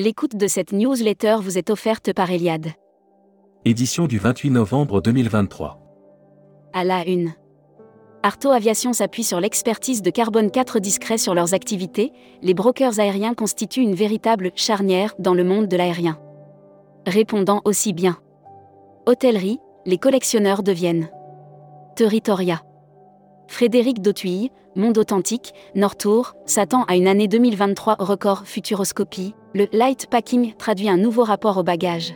L'écoute de cette newsletter vous est offerte par Eliade. Édition du 28 novembre 2023. À la une. Arto Aviation s'appuie sur l'expertise de Carbone 4 discret sur leurs activités, les brokers aériens constituent une véritable charnière dans le monde de l'aérien. Répondant aussi bien. Hôtellerie, les collectionneurs deviennent. Territoria. Frédéric Dautuille, Monde Authentique, Nortour, s'attend à une année 2023 record Futuroscopie. Le Light Packing traduit un nouveau rapport au bagage.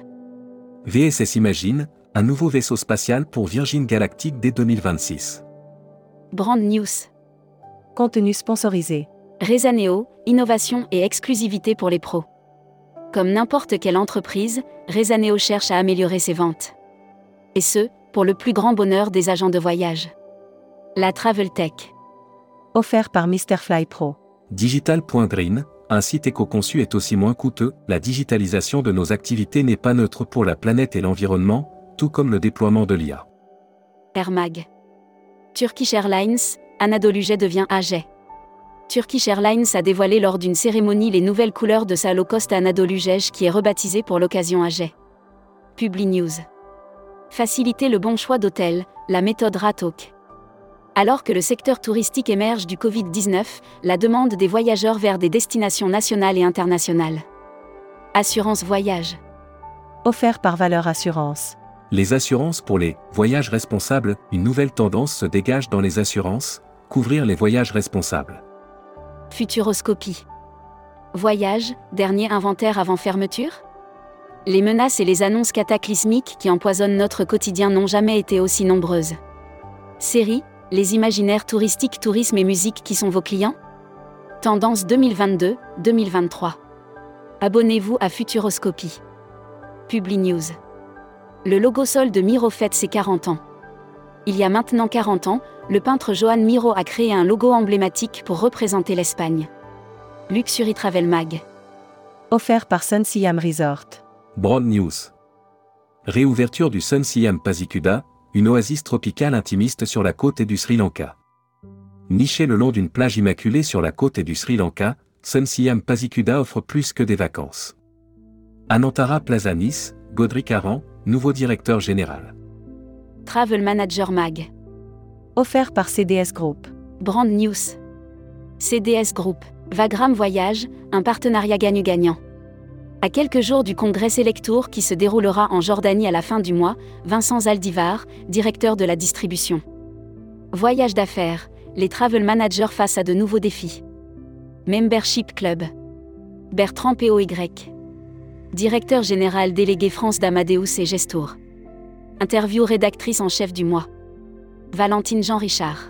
VSS Imagine, un nouveau vaisseau spatial pour Virgin Galactic dès 2026. Brand News. Contenu sponsorisé. Rezaneo, innovation et exclusivité pour les pros. Comme n'importe quelle entreprise, Rezaneo cherche à améliorer ses ventes. Et ce, pour le plus grand bonheur des agents de voyage. La Travel Tech. Offert par Mr. Fly Pro. Digital.green, un site éco-conçu est aussi moins coûteux, la digitalisation de nos activités n'est pas neutre pour la planète et l'environnement, tout comme le déploiement de l'IA. Air Mag. Turkish Airlines, Anadolu Jet devient AGET. Turkish Airlines a dévoilé lors d'une cérémonie les nouvelles couleurs de sa low-cost Anadolu Jet qui est rebaptisé pour l'occasion AGET. Publi News. Faciliter le bon choix d'hôtel, la méthode RATOK. Alors que le secteur touristique émerge du Covid-19, la demande des voyageurs vers des destinations nationales et internationales. Assurance voyage. Offert par Valeur Assurance. Les assurances pour les voyages responsables, une nouvelle tendance se dégage dans les assurances, couvrir les voyages responsables. Futuroscopie. Voyage, dernier inventaire avant fermeture? Les menaces et les annonces cataclysmiques qui empoisonnent notre quotidien n'ont jamais été aussi nombreuses. Série, les imaginaires touristiques, tourisme et musique qui sont vos clients? Tendance 2022-2023. Abonnez-vous à Futuroscopie. Publi News. Le logo sol de Miro fête ses 40 ans. Il y a maintenant 40 ans, le peintre Joan Miro a créé un logo emblématique pour représenter l'Espagne. Luxury Travel Mag. Offert par Sun Siam Resort. Broad News. Réouverture du Sun Siam Pasikuda, une oasis tropicale intimiste sur la côte et du Sri Lanka. Niché le long d'une plage immaculée sur la côte et du Sri Lanka, Sun Siam Pasikuda offre plus que des vacances. Anantara Plaza Nice, Godric Aran, nouveau directeur général. Travel Manager Mag. Offert par CDS Group. Brand News. CDS Group. Vagram Voyage, un partenariat gagnant-gagnant. À quelques jours du congrès Selectour qui se déroulera en Jordanie à la fin du mois, Vincent Zaldivar, directeur de la distribution. Voyage d'affaires, les travel managers face à de nouveaux défis. Membership Club. Bertrand POY. Directeur général délégué France d'Amadeus et Gestour. Interview rédactrice en chef du mois. Valentine Jean Richard.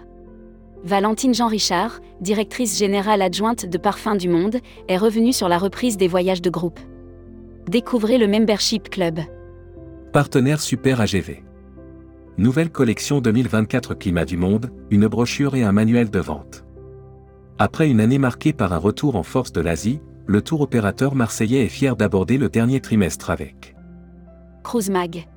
Valentine Jean Richard, directrice générale adjointe de Parfums du Monde, est revenue sur la reprise des voyages de groupe. Découvrez le Membership Club. Partenaire Super AGV. Nouvelle collection 2024 Climat du Monde, une brochure et un manuel de vente. Après une année marquée par un retour en force de l'Asie, le tour opérateur marseillais est fier d'aborder le dernier trimestre avec Cruise Mag.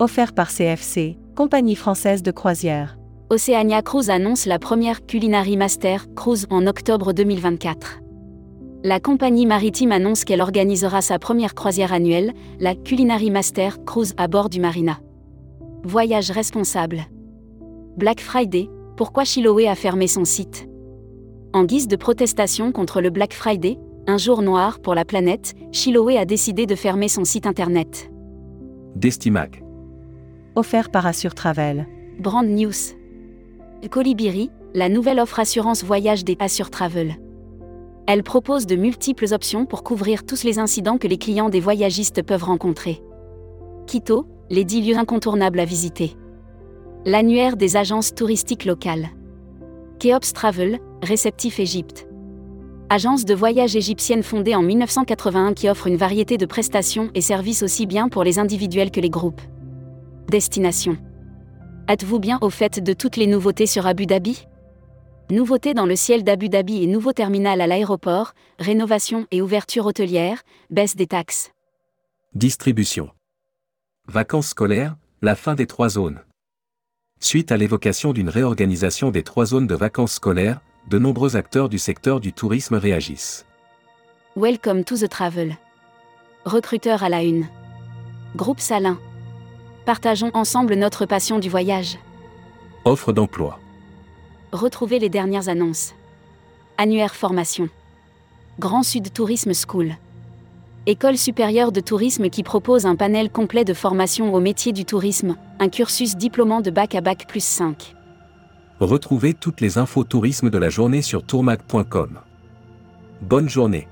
Offert par CFC, compagnie française de croisière. Oceania Cruise annonce la première Culinary Master Cruise en octobre 2024. La compagnie maritime annonce qu'elle organisera sa première croisière annuelle, la Culinary Master Cruise à bord du Marina. Voyage responsable. Black Friday, pourquoi Chiloé a fermé son site? En guise de protestation contre le Black Friday, un jour noir pour la planète, Chiloé a décidé de fermer son site internet. Destimag. Offert par Assure Travel. Brand News. Colibiri, la nouvelle offre assurance voyage des Assure Travel. Elle propose de multiples options pour couvrir tous les incidents que les clients des voyagistes peuvent rencontrer. Quito, les 10 lieux incontournables à visiter. L'annuaire des agences touristiques locales. Keops Travel, réceptif Égypte. Agence de voyage égyptienne fondée en 1981 qui offre une variété de prestations et services aussi bien pour les individuels que les groupes. Destination. Êtes-vous bien au fait de toutes les nouveautés sur Abu Dhabi? Nouveautés dans le ciel d'Abu Dhabi et nouveau terminal à l'aéroport, rénovation et ouverture hôtelière, baisse des taxes. Distribution. Vacances scolaires, la fin des trois zones. Suite à l'évocation d'une réorganisation des trois zones de vacances scolaires, de nombreux acteurs du secteur du tourisme réagissent. Welcome to the travel. Recruteur à la une. Groupe Salin. Partageons ensemble notre passion du voyage. Offre d'emploi. Retrouvez les dernières annonces. Annuaire formation. Grand Sud Tourisme School. École supérieure de tourisme qui propose un panel complet de formation au métier du tourisme, un cursus diplômant de bac à bac plus 5. Retrouvez toutes les infos tourisme de la journée sur tourmac.com. Bonne journée.